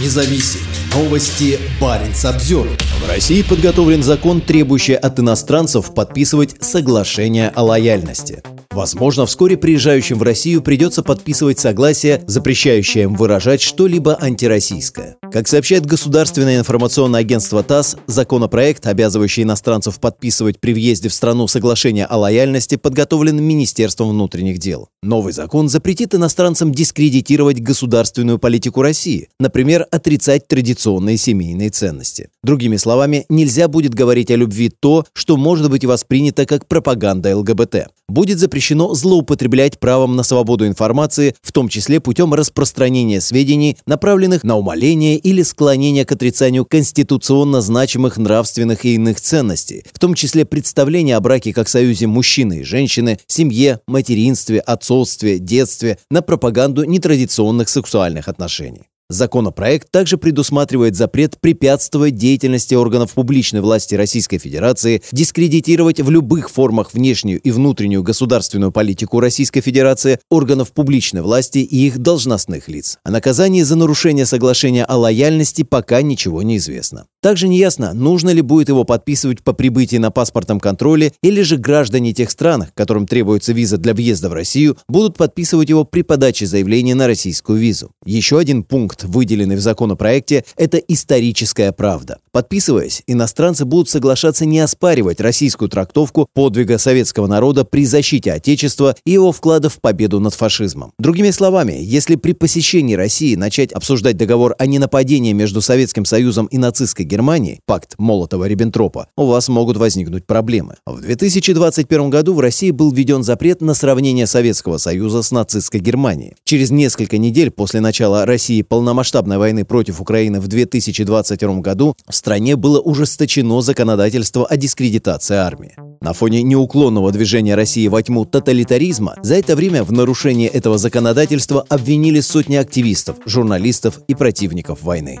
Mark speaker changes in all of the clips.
Speaker 1: независим. Новости Баренц обзор.
Speaker 2: В России подготовлен закон, требующий от иностранцев подписывать соглашение о лояльности. Возможно, вскоре приезжающим в Россию придется подписывать согласие, запрещающее им выражать что-либо антироссийское. Как сообщает государственное информационное агентство ТАСС, законопроект, обязывающий иностранцев подписывать при въезде в страну соглашение о лояльности, подготовлен Министерством внутренних дел. Новый закон запретит иностранцам дискредитировать государственную политику России, например, отрицать традиционные семейные ценности. Другими словами, нельзя будет говорить о любви то, что может быть воспринято как пропаганда ЛГБТ. Будет запрещено злоупотреблять правом на свободу информации, в том числе путем распространения сведений, направленных на умаление или склонение к отрицанию конституционно значимых нравственных и иных ценностей, в том числе представления о браке как союзе мужчины и женщины, семье, материнстве, отцовстве, детстве, на пропаганду нетрадиционных сексуальных отношений. Законопроект также предусматривает запрет препятствовать деятельности органов публичной власти Российской Федерации, дискредитировать в любых формах внешнюю и внутреннюю государственную политику Российской Федерации, органов публичной власти и их должностных лиц. О наказании за нарушение соглашения о лояльности пока ничего не известно. Также неясно, нужно ли будет его подписывать по прибытии на паспортном контроле или же граждане тех стран, которым требуется виза для въезда в Россию, будут подписывать его при подаче заявления на российскую визу. Еще один пункт, выделенный в законопроекте, это историческая правда. Подписываясь, иностранцы будут соглашаться не оспаривать российскую трактовку подвига советского народа при защите Отечества и его вклада в победу над фашизмом. Другими словами, если при посещении России начать обсуждать договор о ненападении между Советским Союзом и нацистской Германии, пакт Молотова-Риббентропа, у вас могут возникнуть проблемы. В 2021 году в России был введен запрет на сравнение Советского Союза с нацистской Германией. Через несколько недель после начала России полномасштабной войны против Украины в 2022 году в стране было ужесточено законодательство о дискредитации армии. На фоне неуклонного движения России во тьму тоталитаризма, за это время в нарушении этого законодательства обвинили сотни активистов, журналистов и противников войны.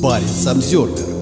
Speaker 1: Баренц обзервер